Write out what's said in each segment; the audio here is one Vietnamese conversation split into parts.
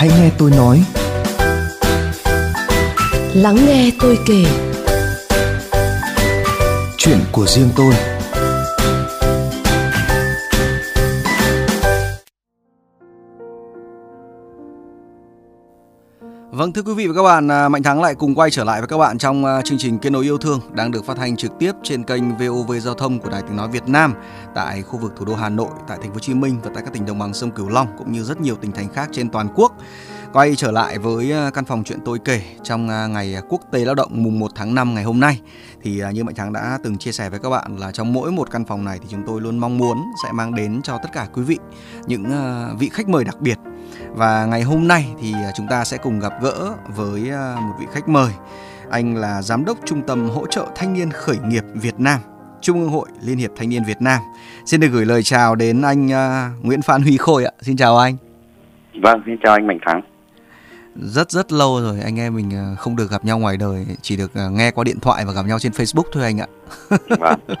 Hãy nghe tôi nói. Lắng nghe tôi kể. Chuyện của riêng tôi. Vâng thưa quý vị và các bạn, à, Mạnh Thắng lại cùng quay trở lại với các bạn trong à, chương trình Kết nối yêu thương đang được phát hành trực tiếp trên kênh VOV Giao thông của Đài Tiếng nói Việt Nam tại khu vực thủ đô Hà Nội, tại thành phố Hồ Chí Minh và tại các tỉnh đồng bằng sông Cửu Long cũng như rất nhiều tỉnh thành khác trên toàn quốc. Quay trở lại với à, căn phòng chuyện tôi kể trong ngày Quốc tế Lao động mùng 1 tháng 5 ngày hôm nay thì như Mạnh Thắng đã từng chia sẻ với các bạn là trong mỗi một căn phòng này thì chúng tôi luôn mong muốn sẽ mang đến cho tất cả quý vị những vị khách mời đặc biệt và ngày hôm nay thì à, chúng ta sẽ cùng gặp gỡ với à, một vị khách mời. Anh là giám đốc Trung tâm hỗ trợ thanh niên khởi nghiệp Việt Nam, Trung ương Hội Liên hiệp Thanh niên Việt Nam. Xin được gửi lời chào đến anh uh, Nguyễn Phan Huy Khôi ạ. Xin chào anh. Vâng, xin chào anh Mạnh Thắng. Rất rất lâu rồi anh em mình không được gặp nhau ngoài đời, chỉ được nghe qua điện thoại và gặp nhau trên Facebook thôi anh ạ. Vâng.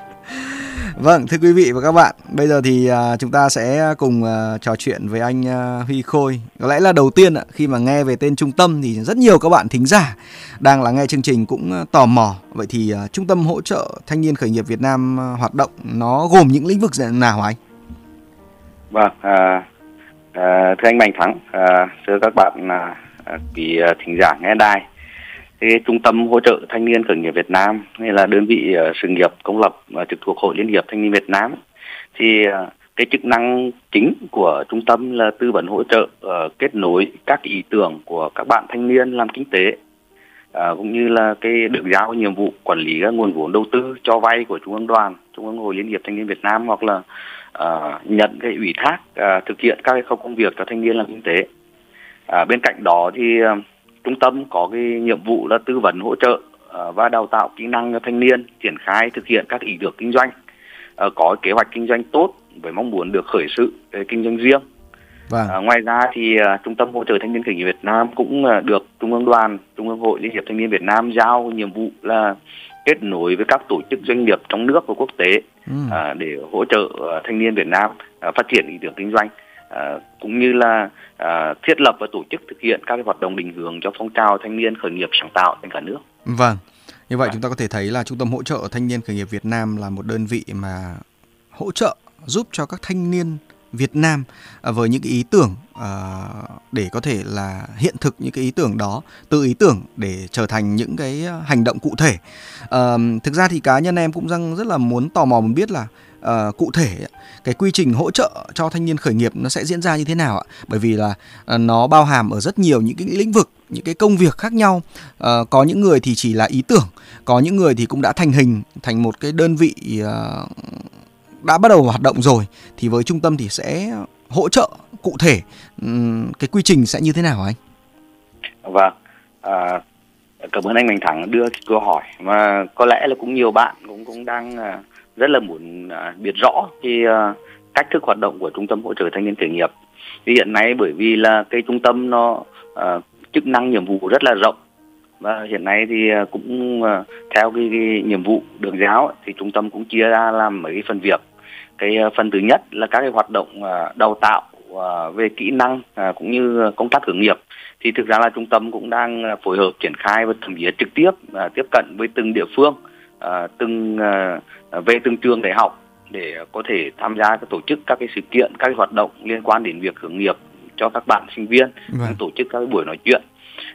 Vâng, thưa quý vị và các bạn, bây giờ thì uh, chúng ta sẽ cùng uh, trò chuyện với anh uh, Huy Khôi. Có lẽ là đầu tiên uh, khi mà nghe về tên trung tâm thì rất nhiều các bạn thính giả đang lắng nghe chương trình cũng uh, tò mò. Vậy thì uh, trung tâm hỗ trợ thanh niên khởi nghiệp Việt Nam uh, hoạt động nó gồm những lĩnh vực nào anh? Vâng, à, à, thưa anh Mạnh Thắng, à, thưa các bạn à, quý thính giả nghe đài cái trung tâm hỗ trợ thanh niên khởi nghiệp Việt Nam hay là đơn vị uh, sự nghiệp công lập uh, trực thuộc Hội Liên hiệp Thanh niên Việt Nam thì uh, cái chức năng chính của trung tâm là tư vấn hỗ trợ uh, kết nối các ý tưởng của các bạn thanh niên làm kinh tế uh, cũng như là cái được giao nhiệm vụ quản lý các nguồn vốn đầu tư cho vay của trung ương đoàn trung ương hội liên hiệp thanh niên Việt Nam hoặc là uh, nhận cái ủy thác uh, thực hiện các cái công việc cho thanh niên làm kinh tế. Uh, bên cạnh đó thì uh, trung tâm có cái nhiệm vụ là tư vấn hỗ trợ uh, và đào tạo kỹ năng cho thanh niên triển khai thực hiện các ý tưởng kinh doanh uh, có kế hoạch kinh doanh tốt với mong muốn được khởi sự về kinh doanh riêng Vâng. À, ngoài ra thì uh, Trung tâm hỗ trợ thanh niên khởi nghiệp Việt Nam cũng uh, được Trung ương đoàn, Trung ương hội Liên hiệp thanh niên Việt Nam giao nhiệm vụ là kết nối với các tổ chức doanh nghiệp trong nước và quốc tế ừ. uh, để hỗ trợ uh, thanh niên Việt Nam uh, phát triển ý tưởng kinh doanh. À, cũng như là à, thiết lập và tổ chức thực hiện các hoạt động định hướng cho phong trào thanh niên khởi nghiệp sáng tạo trên cả nước. Vâng. Như vậy à. chúng ta có thể thấy là Trung tâm hỗ trợ thanh niên khởi nghiệp Việt Nam là một đơn vị mà hỗ trợ giúp cho các thanh niên Việt Nam à, với những ý tưởng à, để có thể là hiện thực những cái ý tưởng đó từ ý tưởng để trở thành những cái hành động cụ thể. Thực ra thì cá nhân em cũng rất là muốn tò mò muốn biết là uh, cụ thể cái quy trình hỗ trợ cho thanh niên khởi nghiệp nó sẽ diễn ra như thế nào ạ? Bởi vì là uh, nó bao hàm ở rất nhiều những cái lĩnh vực, những cái công việc khác nhau. Uh, có những người thì chỉ là ý tưởng, có những người thì cũng đã thành hình thành một cái đơn vị uh, đã bắt đầu hoạt động rồi thì với trung tâm thì sẽ hỗ trợ cụ thể um, cái quy trình sẽ như thế nào anh? Vâng. À, cảm ơn anh Mạnh Thắng đưa câu hỏi mà có lẽ là cũng nhiều bạn cũng cũng đang rất là muốn à, biết rõ cái à, cách thức hoạt động của trung tâm hỗ trợ thanh niên khởi nghiệp. Vì hiện nay bởi vì là cái trung tâm nó à, chức năng nhiệm vụ rất là rộng và hiện nay thì à, cũng à, theo cái, cái nhiệm vụ được giáo thì trung tâm cũng chia ra làm mấy cái phần việc. Cái à, phần thứ nhất là các cái hoạt động à, đào tạo à, về kỹ năng à, cũng như công tác khởi nghiệp. Thì thực ra là trung tâm cũng đang à, phối hợp triển khai và thẩm duyệt trực tiếp à, tiếp cận với từng địa phương uh, từng uh, về từng trường đại học để có thể tham gia các tổ chức các cái sự kiện các cái hoạt động liên quan đến việc khởi nghiệp cho các bạn sinh viên vâng. tổ chức các buổi nói chuyện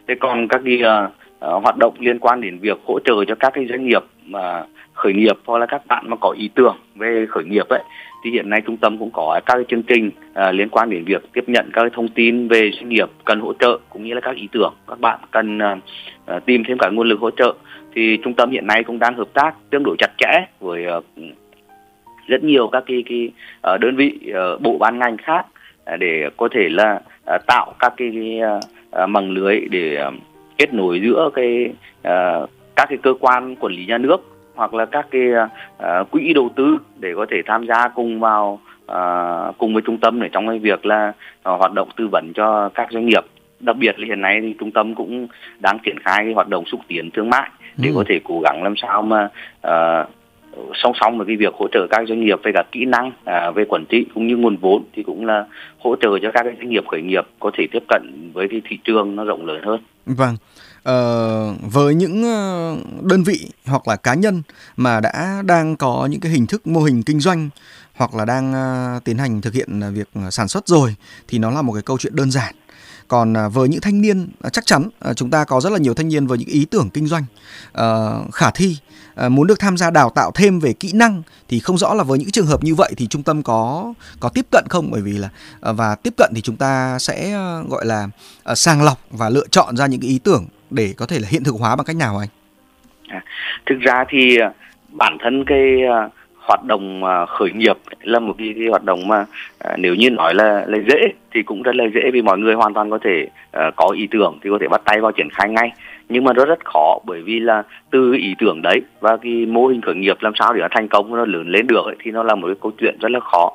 thế còn các cái uh, uh, hoạt động liên quan đến việc hỗ trợ cho các cái doanh nghiệp mà khởi nghiệp hoặc là các bạn mà có ý tưởng về khởi nghiệp ấy thì hiện nay trung tâm cũng có các cái chương trình uh, liên quan đến việc tiếp nhận các cái thông tin về doanh nghiệp cần hỗ trợ cũng như là các ý tưởng các bạn cần uh, tìm thêm cả nguồn lực hỗ trợ thì trung tâm hiện nay cũng đang hợp tác tương đối chặt chẽ với ờ, rất nhiều các cái, cái ờ, đơn vị ờ, bộ ban ngành khác để có thể là tạo các cái, cái màng lưới để kết nối giữa cái các cái cơ quan quản lý nhà nước hoặc là các cái quỹ đầu tư để có thể tham gia cùng vào cùng với trung tâm để trong cái việc là hoạt động tư vấn cho các doanh nghiệp đặc biệt là hiện nay thì trung tâm cũng đang triển khai cái hoạt động xúc tiến thương mại để ừ. có thể cố gắng làm sao mà uh, song song với cái việc hỗ trợ các doanh nghiệp về các kỹ năng à, về quản trị cũng như nguồn vốn thì cũng là hỗ trợ cho các doanh nghiệp khởi nghiệp có thể tiếp cận với cái thị trường nó rộng lớn hơn. Vâng. Ờ, với những đơn vị hoặc là cá nhân mà đã đang có những cái hình thức mô hình kinh doanh hoặc là đang tiến hành thực hiện việc sản xuất rồi thì nó là một cái câu chuyện đơn giản còn à, với những thanh niên à, chắc chắn à, chúng ta có rất là nhiều thanh niên với những ý tưởng kinh doanh ờ, khả thi muốn được tham gia đào tạo thêm về kỹ năng thì không rõ là với những trường hợp như vậy thì trung tâm có có tiếp cận không bởi vì là và tiếp cận thì chúng ta sẽ gọi là sàng lọc và lựa chọn ra những cái ý tưởng để có thể là hiện thực hóa bằng cách nào anh? À, thực ra thì bản thân cái hoạt động à, khởi nghiệp là một cái, cái hoạt động mà à, nếu như nói là là dễ thì cũng rất là dễ vì mọi người hoàn toàn có thể uh, có ý tưởng thì có thể bắt tay vào triển khai ngay. Nhưng mà rất rất khó bởi vì là từ ý tưởng đấy và cái mô hình khởi nghiệp làm sao để nó thành công nó lớn lên được ấy, thì nó là một cái câu chuyện rất là khó.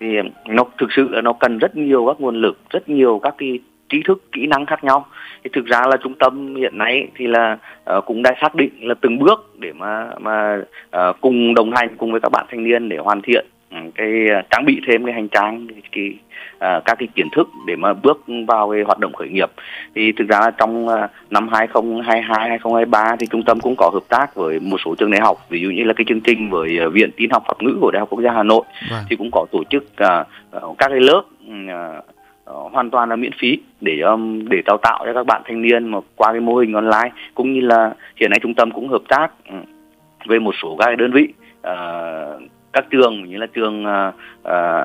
Thì nó thực sự là nó cần rất nhiều các nguồn lực rất nhiều các cái trí thức kỹ năng khác nhau. Thì thực ra là trung tâm hiện nay thì là uh, cũng đã xác định là từng bước để mà mà uh, cùng đồng hành cùng với các bạn thanh niên để hoàn thiện um, cái uh, trang bị thêm cái hành trang cái, cái uh, các cái kiến thức để mà bước vào cái hoạt động khởi nghiệp. Thì thực ra là trong uh, năm 2022 2023 thì trung tâm cũng có hợp tác với một số trường đại học ví dụ như là cái chương trình với viện tin học pháp ngữ của đại học quốc gia Hà Nội. Vâng. thì cũng có tổ chức uh, các cái lớp uh, uh, hoàn toàn là miễn phí để um, để đào tạo cho các bạn thanh niên mà qua cái mô hình online cũng như là hiện nay trung tâm cũng hợp tác um, với một số các đơn vị uh, các trường như là trường uh,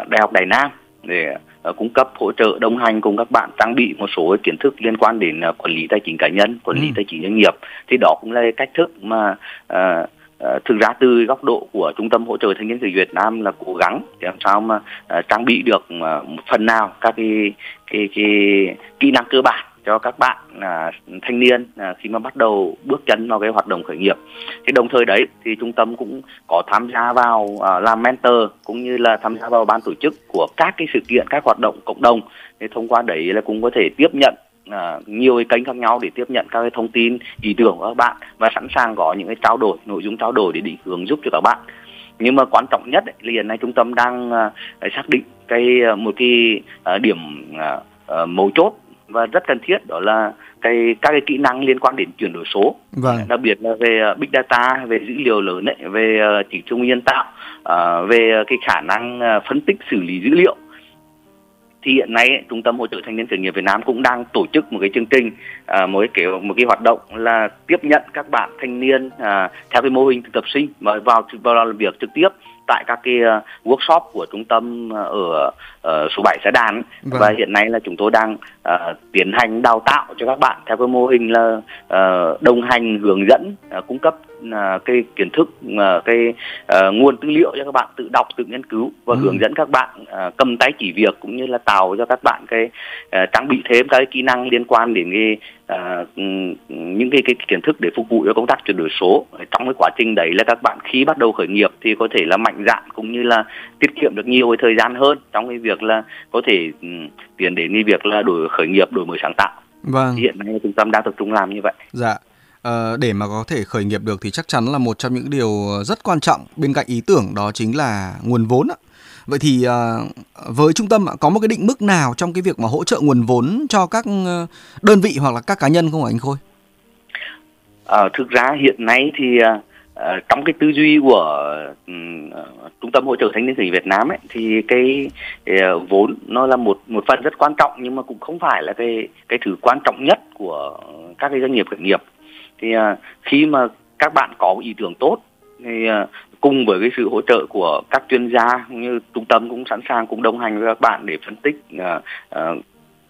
đại học Đài Nam để uh, cung cấp hỗ trợ đồng hành cùng các bạn trang bị một số kiến thức liên quan đến uh, quản lý tài chính cá nhân, quản lý ừ. tài chính doanh nghiệp thì đó cũng là cách thức mà uh, Ờ, thực ra từ góc độ của trung tâm hỗ trợ thanh niên khởi Việt Nam là cố gắng để làm sao mà ờ, trang bị được ờ, một phần nào các cái cái, cái kỹ năng cơ bản cho các bạn à, thanh niên à, khi mà bắt đầu bước chân vào cái hoạt động khởi nghiệp. Thì đồng thời đấy thì trung tâm cũng có tham gia vào à, làm mentor cũng như là tham gia vào ban tổ chức của các cái sự kiện các hoạt động cộng đồng. Thì thông qua đấy là cũng có thể tiếp nhận à, nhiều cái kênh khác nhau để tiếp nhận các cái thông tin ý tưởng của các bạn và sẵn sàng có những cái trao đổi nội dung trao đổi để định hướng giúp cho các bạn. Nhưng mà quan trọng nhất ấy, là hiện nay trung tâm đang à, xác định cái à, một cái à, điểm à, à, mấu chốt và rất cần thiết đó là cái các cái kỹ năng liên quan đến chuyển đổi số. Vâng. đặc biệt là về à, big data về dữ liệu lớn ấy, về uh, trí thông minh nhân tạo uh, về cái khả năng uh, phân tích xử lý dữ liệu thì hiện nay trung tâm hỗ trợ thanh niên khởi nghiệp Việt Nam cũng đang tổ chức một cái chương trình à, một cái kiểu một cái hoạt động là tiếp nhận các bạn thanh niên à, theo cái mô hình thực tập sinh mà vào vào làm việc trực tiếp tại các cái à, workshop của trung tâm à, ở uh, số 7 xã đàn vâng. và hiện nay là chúng tôi đang uh, tiến hành đào tạo cho các bạn theo cái mô hình là uh, đồng hành hướng dẫn uh, cung cấp uh, cái kiến thức uh, cái uh, nguồn tư liệu cho các bạn tự đọc tự nghiên cứu và ừ. hướng dẫn các bạn uh, cầm tay chỉ việc cũng như là tạo cho các bạn cái uh, trang bị thêm các cái kỹ năng liên quan đến cái uh, những cái, cái kiến thức để phục vụ cho công tác chuyển đổi số trong cái quá trình đấy là các bạn khi bắt đầu khởi nghiệp thì có thể là mạnh dạn cũng như là tiết kiệm được nhiều thời gian hơn trong cái việc là có thể um, tiến đến cái việc là đổi khởi nghiệp đổi mới sáng tạo. Vâng. Hiện nay trung tâm đang tập trung làm như vậy. Dạ. Ờ, để mà có thể khởi nghiệp được thì chắc chắn là một trong những điều rất quan trọng. Bên cạnh ý tưởng đó chính là nguồn vốn ạ. Vậy thì uh, với trung tâm có một cái định mức nào trong cái việc mà hỗ trợ nguồn vốn cho các ờ, đơn vị hoặc là các cá nhân không hả anh Khôi? À, thực ra hiện nay thì trong cái tư duy của trung tâm hỗ trợ thanh niên khởi Việt Nam ấy thì cái cái vốn nó là một một phần rất quan trọng nhưng mà cũng không phải là cái cái thứ quan trọng nhất của các cái doanh nghiệp khởi nghiệp. Thì ờ, khi mà các bạn có ý tưởng tốt thì ờ, cùng với cái sự hỗ trợ của các chuyên gia cũng như trung tâm cũng sẵn sàng cùng đồng hành với các bạn để phân tích uh, uh,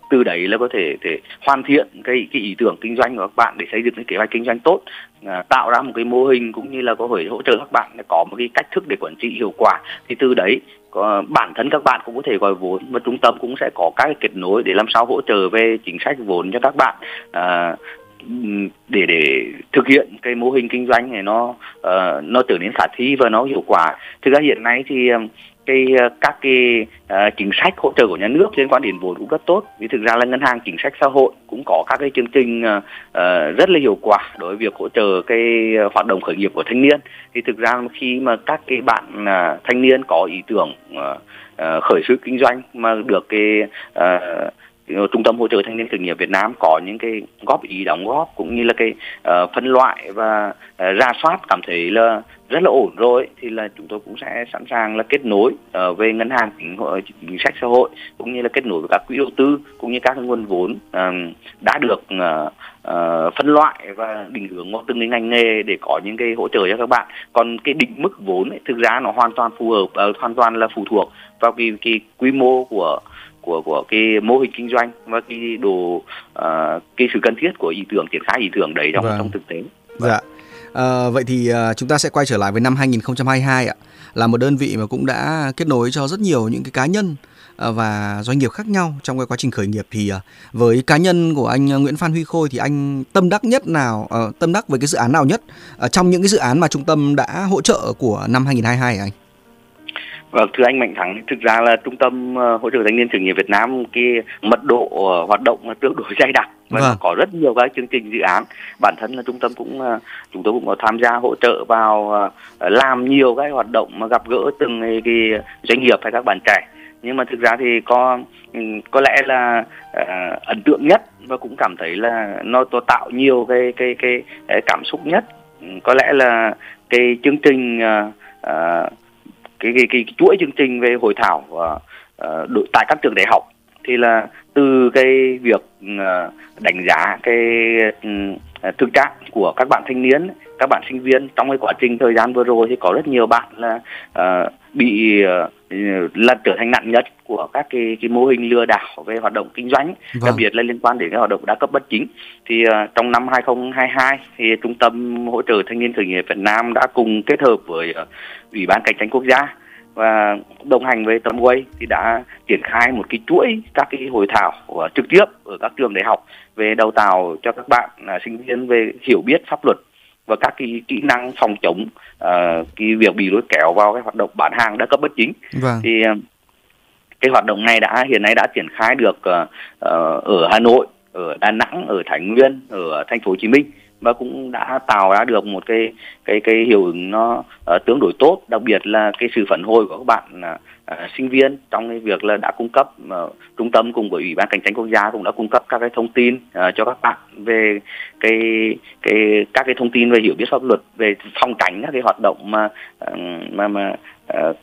từ đấy là có thể thể hoàn thiện cái cái ý tưởng kinh doanh của các bạn để xây dựng cái kế hoạch kinh doanh tốt à, tạo ra một cái mô hình cũng như là có thể hỗ trợ các bạn để có một cái cách thức để quản trị hiệu quả. Thì từ đấy có, bản thân các bạn cũng có thể gọi vốn và trung tâm cũng sẽ có các cái kết nối để làm sao hỗ trợ về chính sách vốn cho các bạn à, để để thực hiện cái mô hình kinh doanh này nó uh, nó trở nên khả thi và nó hiệu quả. Thực ra hiện nay thì cái ờ, các cái uh, chính sách hỗ trợ của nhà nước liên quan đến vốn cũng rất tốt. Vì thực ra là ngân hàng chính sách xã hội cũng có các cái chương trình uh, rất là hiệu quả đối với việc hỗ trợ cái hoạt động khởi nghiệp của thanh niên. Thì thực ra khi mà các cái bạn uh, thanh niên có ý tưởng uh, uh, khởi sự kinh doanh mà được cái uh, trung tâm hỗ trợ thanh niên khởi nghiệp Việt Nam có những cái góp ý đóng góp cũng như là cái uh, phân loại và uh, ra soát cảm thấy là rất là ổn rồi thì là chúng tôi cũng sẽ sẵn sàng là kết nối uh, về ngân hàng chính, chính sách xã hội cũng như là kết nối với các quỹ đầu tư cũng như các nguồn vốn uh, đã được uh, uh, phân loại và định hướng vào từng cái ngành nghề để có những cái hỗ trợ cho các bạn còn cái định mức vốn ấy, thực ra nó hoàn toàn phù hợp uh, hoàn toàn là phụ thuộc vào cái cái quy mô của của của cái mô hình kinh doanh và cái đồ uh, cái sự cần thiết của ý tưởng triển khai ý tưởng đấy trong vâng. trong thực tế. Dạ. À, vậy thì à, chúng ta sẽ quay trở lại với năm 2022 ạ. Là một đơn vị mà cũng đã kết nối cho rất nhiều những cái cá nhân à, và doanh nghiệp khác nhau trong cái quá trình khởi nghiệp thì à, với cá nhân của anh Nguyễn Phan Huy Khôi thì anh tâm đắc nhất nào à, tâm đắc với cái dự án nào nhất à, trong những cái dự án mà trung tâm đã hỗ trợ của năm 2022 anh? Vâng, thưa anh Mạnh Thắng, thực ra là trung tâm uh, hỗ trợ thanh niên khởi nghiệp Việt Nam cái mật độ uh, hoạt động là tương đối dày đặc và vâng. có rất nhiều các chương trình dự án. Bản thân là trung tâm cũng uh, chúng tôi cũng có tham gia hỗ trợ vào làm nhiều cái hoạt động mà gặp gỡ từng cái, doanh nghiệp hay các bạn trẻ. Nhưng mà thực ra thì có um, có lẽ là uh, ấn tượng nhất và cũng cảm thấy là nó tạo nhiều cái cái cái, cái cảm xúc nhất. Có lẽ là cái chương trình uh, uh, cái, cái, cái, cái chuỗi chương trình về hội thảo uh, uh, tại các trường đại học. Thì là từ cái việc uh, đánh giá cái uh, thực trạng của các bạn thanh niên các bạn sinh viên trong cái quá trình thời gian vừa rồi thì có rất nhiều bạn là uh, bị uh, là trở thành nạn nhân của các cái cái mô hình lừa đảo về hoạt động kinh doanh vâng. đặc biệt là liên quan đến cái hoạt động đa cấp bất chính thì uh, trong năm 2022 thì trung tâm hỗ trợ thanh niên khởi nghiệp Việt Nam đã cùng kết hợp với uh, ủy ban cạnh tranh quốc gia và đồng hành với Tramway thì đã triển khai một cái chuỗi các cái hội thảo của trực tiếp ở các trường đại học về đào tạo cho các bạn là sinh viên về hiểu biết pháp luật và các cái kỹ năng phòng chống uh, cái việc bị lôi kéo vào cái hoạt động bán hàng đa cấp bất chính vâng. thì uh, cái hoạt động này đã hiện nay đã triển khai được uh, ở Hà Nội ở Đà Nẵng ở Thái Nguyên ở Thành phố Hồ Chí Minh và cũng đã tạo ra được một cái cái cái hiệu ứng nó uh, tương đối tốt. Đặc biệt là cái sự phản hồi của các bạn uh, sinh viên trong cái việc là đã cung cấp uh, trung tâm cùng với ủy ban cạnh tranh quốc gia cũng đã cung cấp các cái thông tin uh, cho các bạn về cái cái các cái thông tin về hiểu biết pháp luật về phòng tránh các cái hoạt động mà uh, mà mà uh,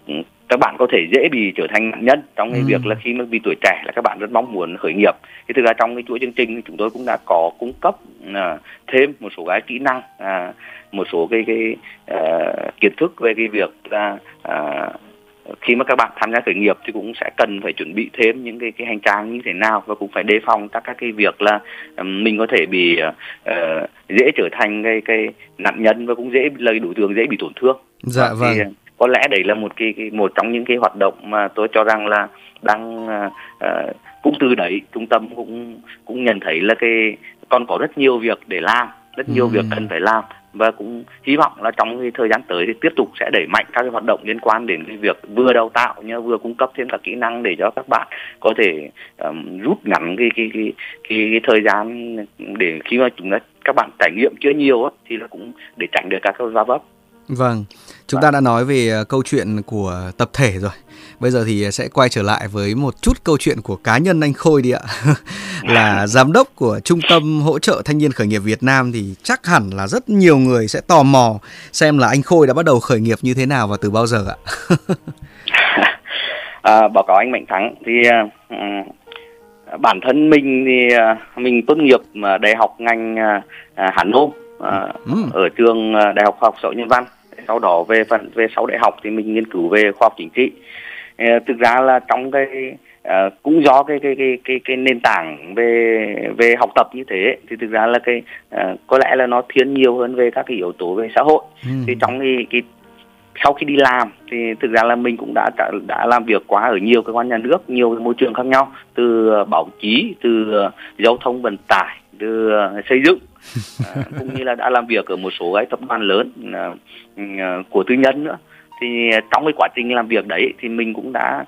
các bạn có thể dễ bị trở thành nạn nhân trong cái ừ. việc là khi mà vì tuổi trẻ là các bạn rất mong muốn khởi nghiệp thì thực ra trong cái chuỗi chương trình chúng tôi cũng đã có cung cấp uh, thêm một số cái kỹ năng uh, một số cái cái uh, kiến thức về cái việc là uh, khi mà các bạn tham gia khởi nghiệp thì cũng sẽ cần phải chuẩn bị thêm những cái cái hành trang như thế nào và cũng phải đề phòng các các cái việc là um, mình có thể bị uh, dễ trở thành cái cái nạn nhân và cũng dễ là đối tượng dễ bị tổn thương. Dạ vâng. Thì, có lẽ đấy là một cái, cái một trong những cái hoạt động mà tôi cho rằng là đang uh, cũng từ đấy trung tâm cũng cũng nhận thấy là cái còn có rất nhiều việc để làm rất nhiều ừ. việc cần phải làm. Và cũng hy vọng là trong cái thời gian tới thì tiếp tục sẽ đẩy mạnh các cái hoạt động liên quan đến cái việc vừa đào tạo như vừa cung cấp thêm các kỹ năng để cho các bạn có thể um, rút ngắn cái cái, cái cái cái thời gian để khi mà chúng ta các bạn trải nghiệm chưa nhiều á, thì là cũng để tránh được các cái va vấp. Vâng, chúng ta đã nói về ờ, câu chuyện của tập thể rồi. Bây giờ thì sẽ quay trở lại với một chút câu chuyện của cá nhân anh Khôi đi ạ. là giám đốc của Trung tâm hỗ trợ thanh niên khởi nghiệp Việt Nam thì chắc hẳn là rất nhiều người sẽ tò mò xem là anh Khôi đã bắt đầu khởi nghiệp như thế nào và từ bao giờ ạ. à, báo cáo anh Mạnh Thắng thì uh, bản thân mình thì uh, mình tốt nghiệp đại học ngành uh, Hàn Nôm ừ. ở trường Đại học Khoa học Xã hội Nhân văn sau đó về phần về sau đại học thì mình nghiên cứu về khoa học chính trị thực ra là trong cái uh, cũng do cái cái cái cái cái nền tảng về về học tập như thế thì thực ra là cái uh, có lẽ là nó thiên nhiều hơn về các cái yếu tố về xã hội ừ. thì trong cái, cái sau khi đi làm thì thực ra là mình cũng đã đã làm việc quá ở nhiều cơ quan nhà nước nhiều môi trường khác nhau từ báo chí từ giao thông vận tải từ xây dựng à, cũng như là đã làm việc ở một số cái tập đoàn lớn à, của tư nhân nữa. Thì trong cái quá trình làm việc đấy thì mình cũng đã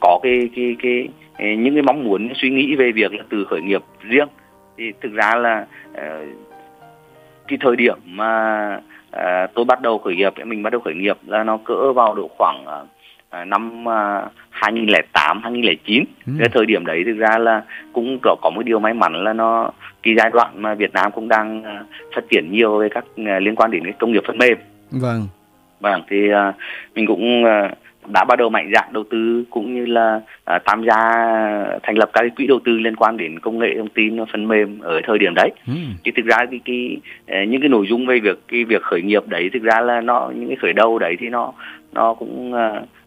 có cái, cái cái những cái mong muốn suy nghĩ về việc là từ khởi nghiệp riêng. Thì thực ra là cái thời điểm mà tôi bắt đầu khởi nghiệp mình bắt đầu khởi nghiệp là nó cỡ vào độ khoảng năm uh, 2008 2009 ừ. cái thời điểm đấy thực ra là cũng có có một điều may mắn là nó cái giai đoạn mà Việt Nam cũng đang uh, phát triển nhiều về các liên quan đến cái công nghiệp phần mềm vâng vâng thì mình cũng đã bắt đầu mạnh dạn đầu tư cũng như là tham gia thành lập các cái quỹ đầu tư liên quan đến công nghệ thông tin phần mềm ở thời điểm đấy. Ừ. Thì thực ra cái, cái những cái nội dung về việc cái việc khởi nghiệp đấy thực ra là nó những cái khởi đầu đấy thì nó nó cũng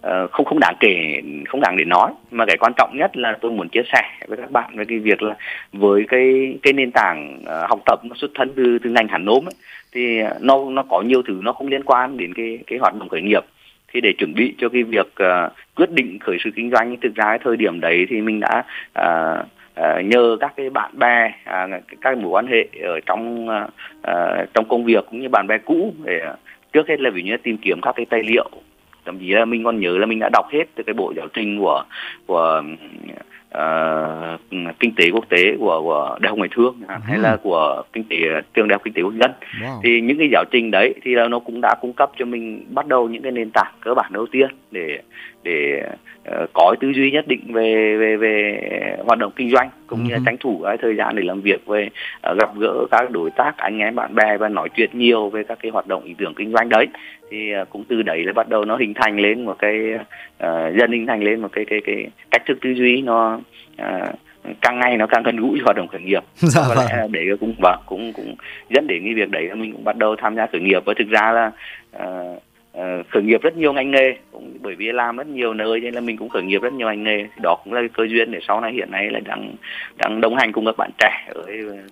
uh, không không đáng kể không đáng để nói. Mà cái quan trọng nhất là tôi muốn chia sẻ với các bạn về cái việc là với cái cái nền tảng uh, học tập nó xuất thân từ từ ngành hàn nôm ấy, thì nó nó có nhiều thứ nó không liên quan đến cái cái hoạt động khởi nghiệp. Thì để chuẩn bị cho cái việc uh, quyết định khởi sự kinh doanh thực ra cái thời điểm đấy thì mình đã uh, uh, nhờ các cái bạn bè uh, các mối quan hệ ở trong uh, uh, trong công việc cũng như bạn bè cũ để uh, trước hết là ví như tìm kiếm các cái tài liệu thậm chí là mình còn nhớ là mình đã đọc hết từ cái bộ giáo trình của của uh, kinh tế quốc tế của của đại học ngoại thương uh. hay là của kinh tế trường đại học kinh tế quốc dân wow. thì những cái giáo trình đấy thì là nó cũng đã cung cấp cho mình bắt đầu những cái nền tảng cơ bản đầu tiên để để uh, có tư duy nhất định về về về hoạt động kinh doanh cũng như là tranh thủ cái thời gian để làm việc về uh, gặp gỡ các đối tác anh em bạn bè và nói chuyện nhiều về các cái hoạt động ý tưởng kinh doanh đấy. Thì uh, cũng từ đấy là bắt đầu nó hình thành lên một cái uh, dần hình thành lên một cái cái cái cách thức tư duy nó uh, càng ngày nó càng gần gũi hoạt động khởi nghiệp. Dạ, có lẽ vâng. để cũng vâng cũng cũng dẫn đến cái việc đấy là mình cũng bắt đầu tham gia khởi nghiệp. Và thực ra là uh, Ờ, khởi nghiệp rất nhiều ngành nghề, cũng bởi vì làm rất nhiều nơi nên là mình cũng khởi nghiệp rất nhiều ngành nghề đó cũng là cái cơ duyên để sau này hiện nay là đang đang đồng hành cùng các bạn trẻ ở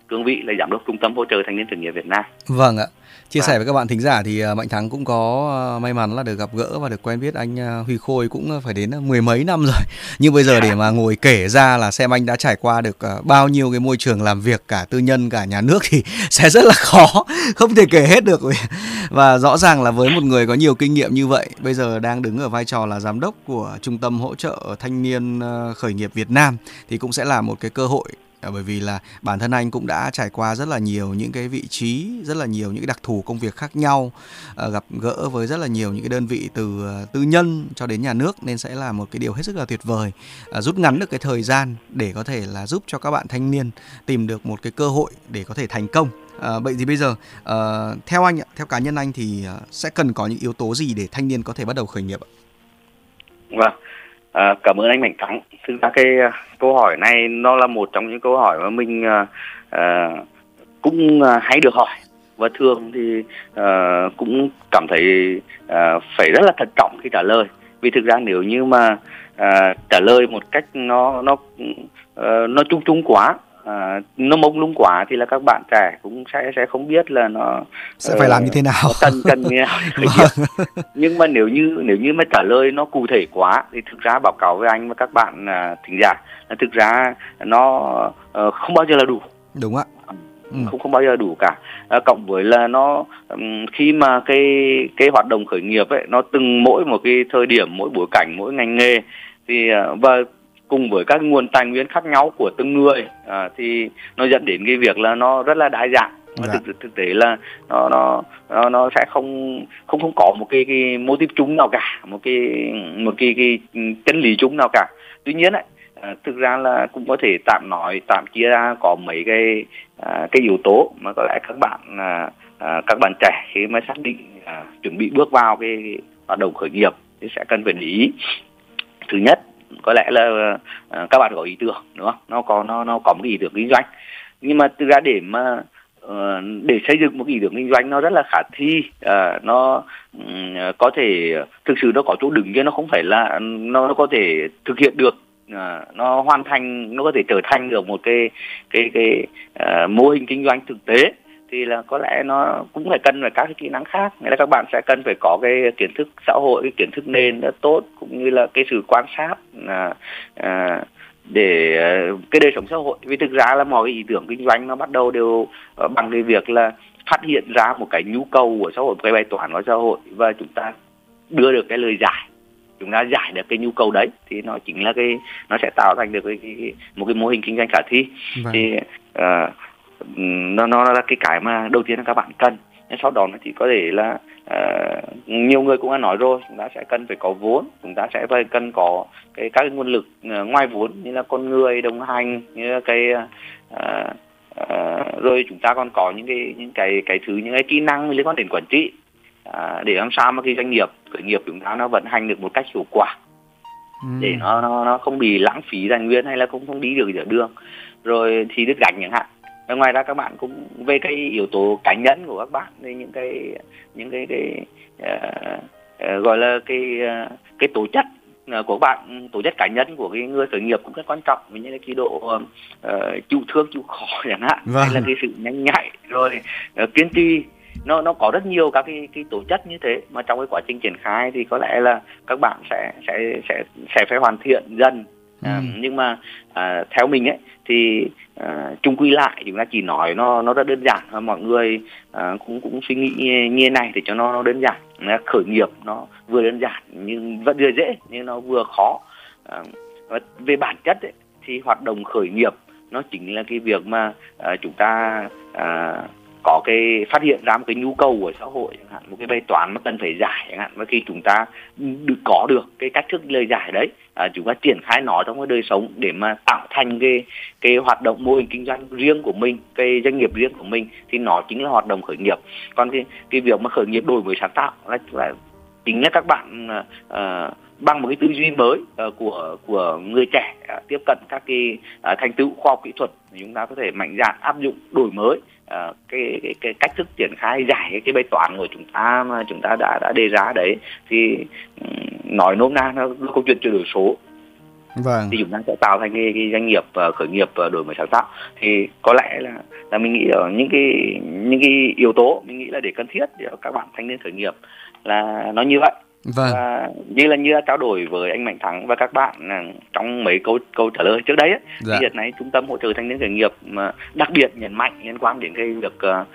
cương vị là giám đốc trung tâm hỗ trợ thanh niên khởi nghiệp Việt Nam. Vâng ạ. Chia sẻ vâng. với các bạn thính giả thì ờ, Mạnh Thắng cũng có ờ, may mắn là được gặp gỡ và được quen biết anh Huy Khôi cũng phải đến mười mấy năm rồi. Nhưng bây giờ để mà ngồi kể ra là xem anh đã trải qua được bao nhiêu cái môi trường làm việc cả tư nhân cả nhà nước thì sẽ rất là khó, không thể kể hết được. Và rõ ràng là với một người có nhiều kinh nghiệm như vậy, bây giờ đang đứng ở vai trò là giám đốc của Trung tâm hỗ trợ thanh niên ờ, khởi nghiệp Việt Nam thì cũng sẽ là một cái cơ hội À, bởi vì là bản thân anh cũng đã trải qua rất là nhiều những cái vị trí rất là nhiều những cái đặc thù công việc khác nhau à, gặp gỡ với rất là nhiều những cái đơn vị từ à, tư nhân cho đến nhà nước nên sẽ là một cái điều hết sức là tuyệt vời rút ngắn được cái thời gian để có thể là giúp cho các bạn thanh niên tìm được một cái cơ hội để có thể thành công À, vậy thì bây giờ theo anh theo cá nhân anh thì sẽ cần có những yếu tố gì để thanh niên có thể bắt đầu khởi nghiệp ạ? Vâng, à, cảm ơn anh Mạnh Thắng. Thực ra cái uh, câu hỏi này nó là một trong những câu hỏi mà mình uh, uh, cũng uh, hay được hỏi. Và thường thì uh, cũng cảm thấy uh, phải rất là thận trọng khi trả lời. Vì thực ra nếu như mà uh, trả lời một cách nó nó uh, nó chung chung quá à, nó mông lung quá thì là các bạn trẻ cũng sẽ sẽ không biết là nó sẽ uh, phải làm như thế nào. cần cần như nào. Vâng. nhưng mà nếu như nếu như mà trả lời nó cụ thể quá thì thực ra báo cáo với anh và các bạn uh, thính giả là thực ra nó uh, không bao giờ là đủ. Đúng ạ. Ừ. không không bao giờ đủ cả. À, cộng với là nó um, khi mà cái cái hoạt động khởi nghiệp ấy nó từng mỗi một cái thời điểm mỗi bối cảnh mỗi ngành nghề thì uh, và cùng với các nguồn tài nguyên khác nhau của từng người à, thì nó dẫn đến cái việc là nó rất là đa dạng. Dạ. thực thực tế là nó nó nó nó sẽ không không không có một cái cái mô típ chung nào cả một cái một cái cái chân lý chung nào cả. Tuy nhiên ấy, à, thực ra là cũng có thể tạm nói tạm chia ra có mấy cái à, cái yếu tố mà có lẽ các bạn à, các bạn trẻ khi mà xác định chuẩn bị bước vào cái hoạt động khởi nghiệp thì sẽ cần phải để ý. Thứ nhất có lẽ là uh, các bạn có ý tưởng đúng không? Nó có nó nó có một ý tưởng kinh doanh. Nhưng mà thực ra để mà uh, để xây dựng một ý tưởng kinh doanh nó rất là khả thi uh, nó um, có thể thực sự nó có chỗ đứng chứ nó không phải là nó, nó có thể thực hiện được. À, nó hoàn thành nó có thể trở thành được một cái cái cái à, mô hình kinh doanh thực tế thì là có lẽ nó cũng phải cần phải các cái kỹ năng khác. Nghĩa là các bạn sẽ cần phải có cái kiến thức xã hội cái kiến thức nền rất tốt cũng như là cái sự quan sát à, à, để cái đời sống xã hội. Vì thực ra là mọi cái ý tưởng kinh doanh nó bắt đầu đều bằng cái việc là phát hiện ra một cái nhu cầu của xã hội một cái bài toán của xã hội và chúng ta đưa được cái lời giải. Chúng ta giải được cái nhu cầu đấy thì nó chính là cái nó sẽ tạo thành được cái, cái một cái mô hình kinh doanh khả thi. Vâng. thì uh, nó nó là cái cái mà đầu tiên là các bạn cần. Nhưng sau đó nó chỉ có thể là uh, nhiều người cũng đã nói rồi chúng ta sẽ cần phải có vốn chúng ta sẽ phải cần có cái các cái nguồn lực uh, ngoài vốn như là con người đồng hành như là cái uh, uh, rồi chúng ta còn có những cái những cái cái thứ những cái kỹ năng liên quan đến quản trị uh, để làm sao mà cái doanh nghiệp khởi nghiệp chúng ta nó vận hành được một cách hiệu quả. Ừ. để nó nó nó không bị lãng phí tài nguyên hay là không không đi được giữa đường. Rồi thì đứt gạch chẳng hạn ngoài ra các bạn cũng về cái yếu tố cá nhân của các bạn thì những cái những cái cái uh, uh, gọi là cái uh, cái tổ chất của bạn tổ chất cá nhân của cái người khởi nghiệp cũng rất quan trọng. Như là cái độ uh, chịu thương chịu khó chẳng hạn vâng. hay là cái sự nhanh nhạy. Rồi uh, kiên trì nó nó có rất nhiều các cái cái tổ chất như thế. Mà trong cái quá trình triển khai thì có lẽ là các bạn sẽ sẽ sẽ sẽ phải hoàn thiện dần ừ. à, nhưng mà à, theo mình ấy thì à, chung quy lại chúng ta chỉ nói nó nó rất đơn giản. Mọi người à, cũng cũng suy nghĩ như, này để cho nó, nó đơn giản. Khởi nghiệp nó vừa đơn giản nhưng vẫn vừa dễ nhưng nó vừa khó. À, và về bản chất ấy, thì hoạt động khởi nghiệp nó chính là cái việc mà à, chúng ta à, có cái phát hiện ra một cái nhu cầu của xã hội chẳng hạn một cái bài toán mà cần phải giải chẳng hạn và khi chúng ta được có được cái cách thức lời giải đấy à, chúng ta triển khai nó trong cái đời sống để mà tạo thành cái cái hoạt động mô hình kinh doanh riêng của mình cái doanh nghiệp riêng của mình thì nó chính là hoạt động khởi nghiệp. Còn cái cái việc mà khởi nghiệp đổi mới sáng tạo là, là chính là các bạn uh, bằng một cái tư duy mới uh, của của người trẻ uh, tiếp cận các cái uh, thành tựu khoa học kỹ thuật chúng ta có thể mạnh dạn áp dụng đổi mới uh, cái, cái cái cách thức triển khai giải cái, bài toán của chúng ta mà chúng ta đã đã đề ra đấy thì um, nói nôm na nó câu chuyện chuyển đổi số. Vâng. thì chúng ta sẽ tạo thành cái, cái doanh nghiệp uh, khởi nghiệp uh, đổi mới sáng tạo. Thì có lẽ là là mình nghĩ ở những cái những cái yếu tố mình nghĩ là để cần thiết để các bạn thanh niên khởi nghiệp là nó như vậy Vâng. Và như là như là trao đổi với anh Mạnh Thắng và các bạn à, trong mấy câu câu trả lời trước đấy ấy, dạ. thì hiện nay trung tâm hỗ trợ thanh niên khởi nghiệp mà đặc biệt nhấn mạnh liên quan đến cái việc uh,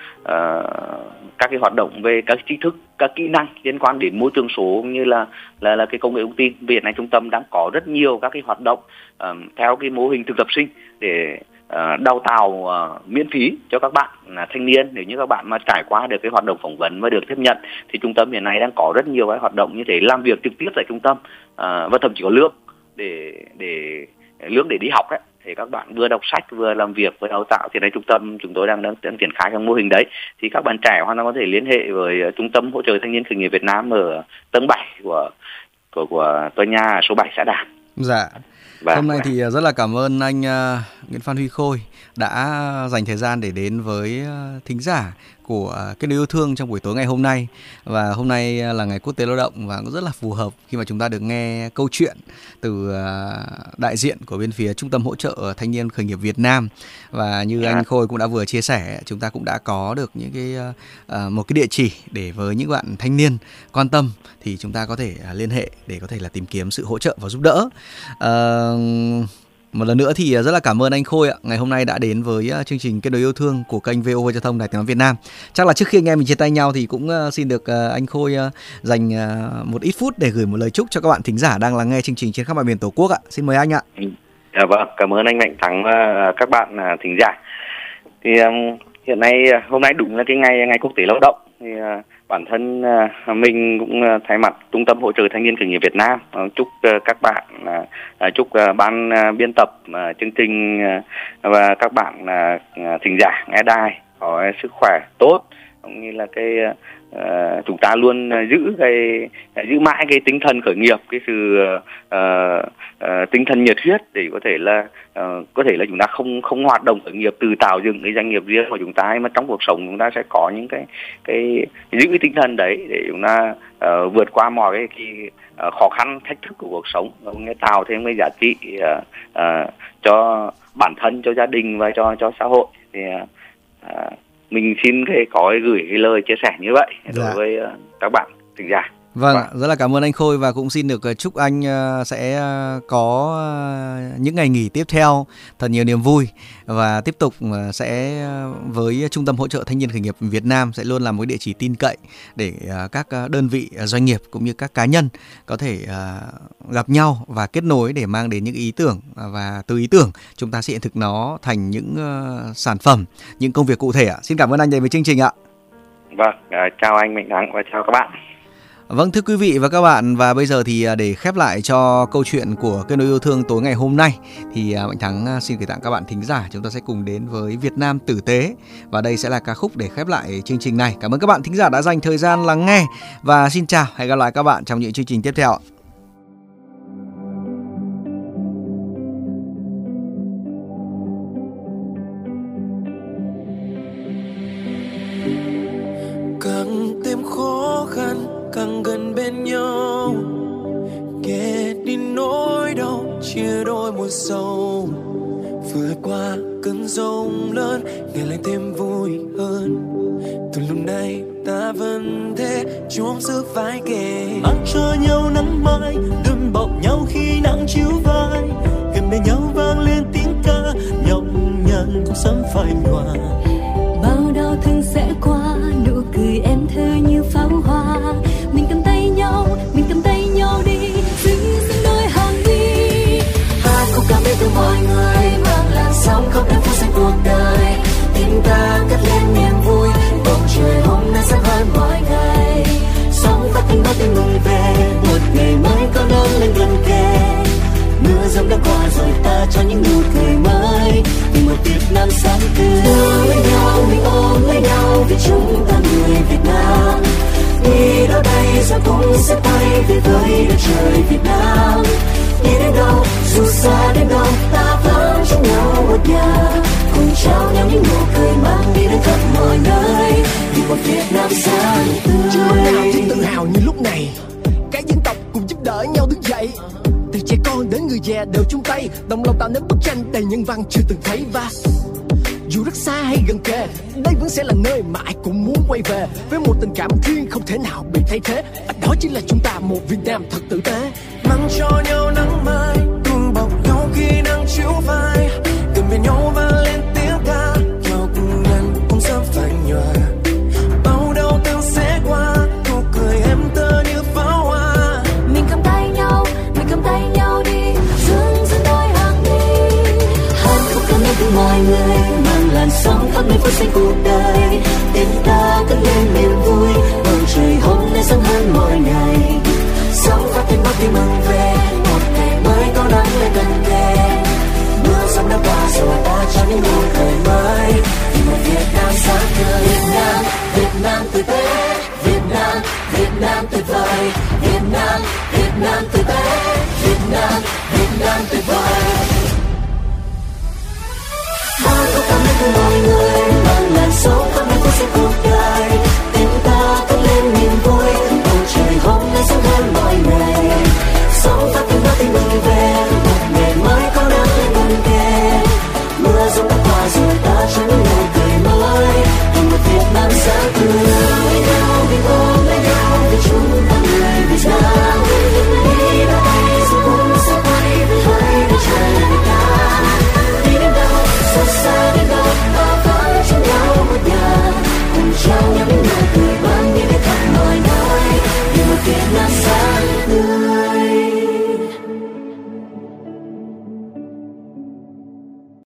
các cái hoạt động về các tri thức các kỹ năng liên quan đến môi trường số như là là là cái công nghệ thông tin vì hiện nay trung tâm đang có rất nhiều các cái hoạt động uh, theo cái mô hình thực tập sinh để Ờ, đào tạo ờ, miễn phí cho các bạn là thanh niên nếu như các bạn mà trải qua được cái hoạt động phỏng vấn và được tiếp nhận thì trung tâm hiện nay đang có rất nhiều cái hoạt động như thế làm việc trực tiếp tại trung tâm ờ, và thậm chí có lương để để lương để đi học đấy thì các bạn vừa đọc sách vừa làm việc với đào tạo thì đây trung tâm chúng tôi đang đang, đang triển khai các mô hình đấy thì các bạn trẻ hoàn toàn có thể liên hệ với trung tâm hỗ trợ thanh niên khởi nghiệp Việt Nam ở tầng 7 của của của tòa nhà số 7 xã Đàm. Dạ. Vâng, Hôm nay vâng. thì rất là cảm ơn anh uh, Nguyễn Phan Huy Khôi đã dành thời gian để đến với uh, thính giả của cái yêu thương trong buổi tối ngày hôm nay. Và hôm nay là ngày quốc tế lao động và cũng rất là phù hợp khi mà chúng ta được nghe câu chuyện từ đại diện của bên phía trung tâm hỗ trợ thanh niên khởi nghiệp Việt Nam. Và như anh Khôi cũng đã vừa chia sẻ chúng ta cũng đã có được những cái một cái địa chỉ để với những bạn thanh niên quan tâm thì chúng ta có thể liên hệ để có thể là tìm kiếm sự hỗ trợ và giúp đỡ. Uh, một lần nữa thì à, rất là cảm ơn anh Khôi ạ. Ngày hôm nay đã đến với à, chương trình kết nối yêu thương của kênh VOV Giao thông Đài Tiếng nói Việt Nam. Chắc là trước khi anh em mình chia tay nhau thì cũng à, xin được anh Khôi dành một ít phút để gửi một lời chúc cho các bạn thính giả đang lắng nghe chương trình trên khắp mọi miền Tổ quốc ạ. Xin mời anh ạ. À vâng, cảm ơn anh Mạnh Thắng và các bạn thính giả. Thì hiện nay hôm nay đúng là cái ngày ngày quốc tế lao động thì bản thân à, mình cũng à, thay mặt trung tâm hỗ trợ thanh niên khởi nghiệp Việt Nam à, chúc các bạn chúc ban biên tập chương trình và các bạn thính giả nghe đài có sức khỏe tốt cũng như là cái uh, chúng ta luôn giữ cái giữ mãi cái tinh thần khởi nghiệp cái sự uh, uh, tinh thần nhiệt huyết để có thể là uh, có thể là chúng ta không không hoạt động khởi nghiệp từ tạo dựng cái doanh nghiệp riêng của chúng ta mà trong cuộc sống chúng ta sẽ có những cái cái giữ cái tinh thần đấy để chúng ta uh, vượt qua mọi cái, cái uh, khó khăn thách thức của cuộc sống. Nghe tạo thêm cái giá trị uh, uh, cho bản thân cho gia đình và cho cho xã hội. Thì uh, mình xin cái có gửi cái lời chia sẻ như vậy dạ. đối với uh, các bạn thính giả Vâng, rất là cảm ơn anh Khôi và cũng xin được ờ, chúc anh ờ, sẽ có những ngày nghỉ tiếp theo thật nhiều niềm vui và tiếp tục sẽ với trung tâm hỗ trợ thanh niên khởi nghiệp Việt Nam sẽ luôn là một địa chỉ tin cậy để các đơn vị doanh nghiệp cũng như các cá nhân có thể gặp nhau và kết nối để mang đến những ý tưởng và từ ý tưởng chúng ta sẽ hiện thực nó thành những sản phẩm, những công việc cụ thể ạ. Xin cảm ơn anh đến với chương trình ạ. Vâng, chào anh Mạnh Thắng và chào các bạn. Vâng thưa quý vị và các bạn, và bây giờ thì à, để khép lại cho câu chuyện của kết nối yêu thương tối ngày hôm nay, thì à, Mạnh Thắng à, xin gửi tặng các bạn thính giả, chúng ta sẽ cùng đến với Việt Nam tử tế và đây sẽ là ca khúc để khép lại chương trình này. Cảm ơn các bạn thính giả đã dành thời gian lắng nghe và xin chào, hẹn gặp lại các bạn trong những chương trình tiếp theo. Rộng lớn ngày lại thêm vui hơn. Từ lúc này ta vẫn thế chung giữ vai kề. Mang cho nhau nắng mai, đừng bọc nhau khi nắng chiếu vai. Gần bên nhau vang lên tiếng ca, nhọc nhằn cũng sớm phai nhòa. Đâu cũng sẽ bay về với đất trời Việt Nam. Đi đến đâu dù xa đến đâu ta vẫn trong nhau một nhà. Cùng trao nhau những nụ cười mang đi đến khắp mọi nơi. Vì một Việt Nam sáng tươi. Chưa nào thấy tự hào như lúc này. Các dân tộc cùng giúp đỡ nhau đứng dậy. Từ trẻ con đến người già đều chung tay. Đồng lòng tạo nên bức tranh đầy nhân văn chưa từng thấy và dù rất xa hay gần kề, đây vẫn sẽ là nơi mà ai cũng muốn quay về. Với một tình cảm riêng không thể nào bị thay thế đó chính là chúng ta một việt nam thật tử tế. Mang cho nhau nắng mai cùng bọc nhau khi nắng chiếu vai gần bên nhau vang phút xanh cuộc đời. Tim ta cất lên niềm vui. Bầu trời hôm nay sáng hơn mọi ngày. Sóng phát tiếng bắc khi mừng về, một ngày mới có nắng lên gần kề. Mưa sớm đã qua rồi, ta cho những nụ cười mới. Vì một việt nam sáng tươi, việt nam việt nam tươi bé việt nam việt nam tuyệt vời. Việt nam việt nam tươi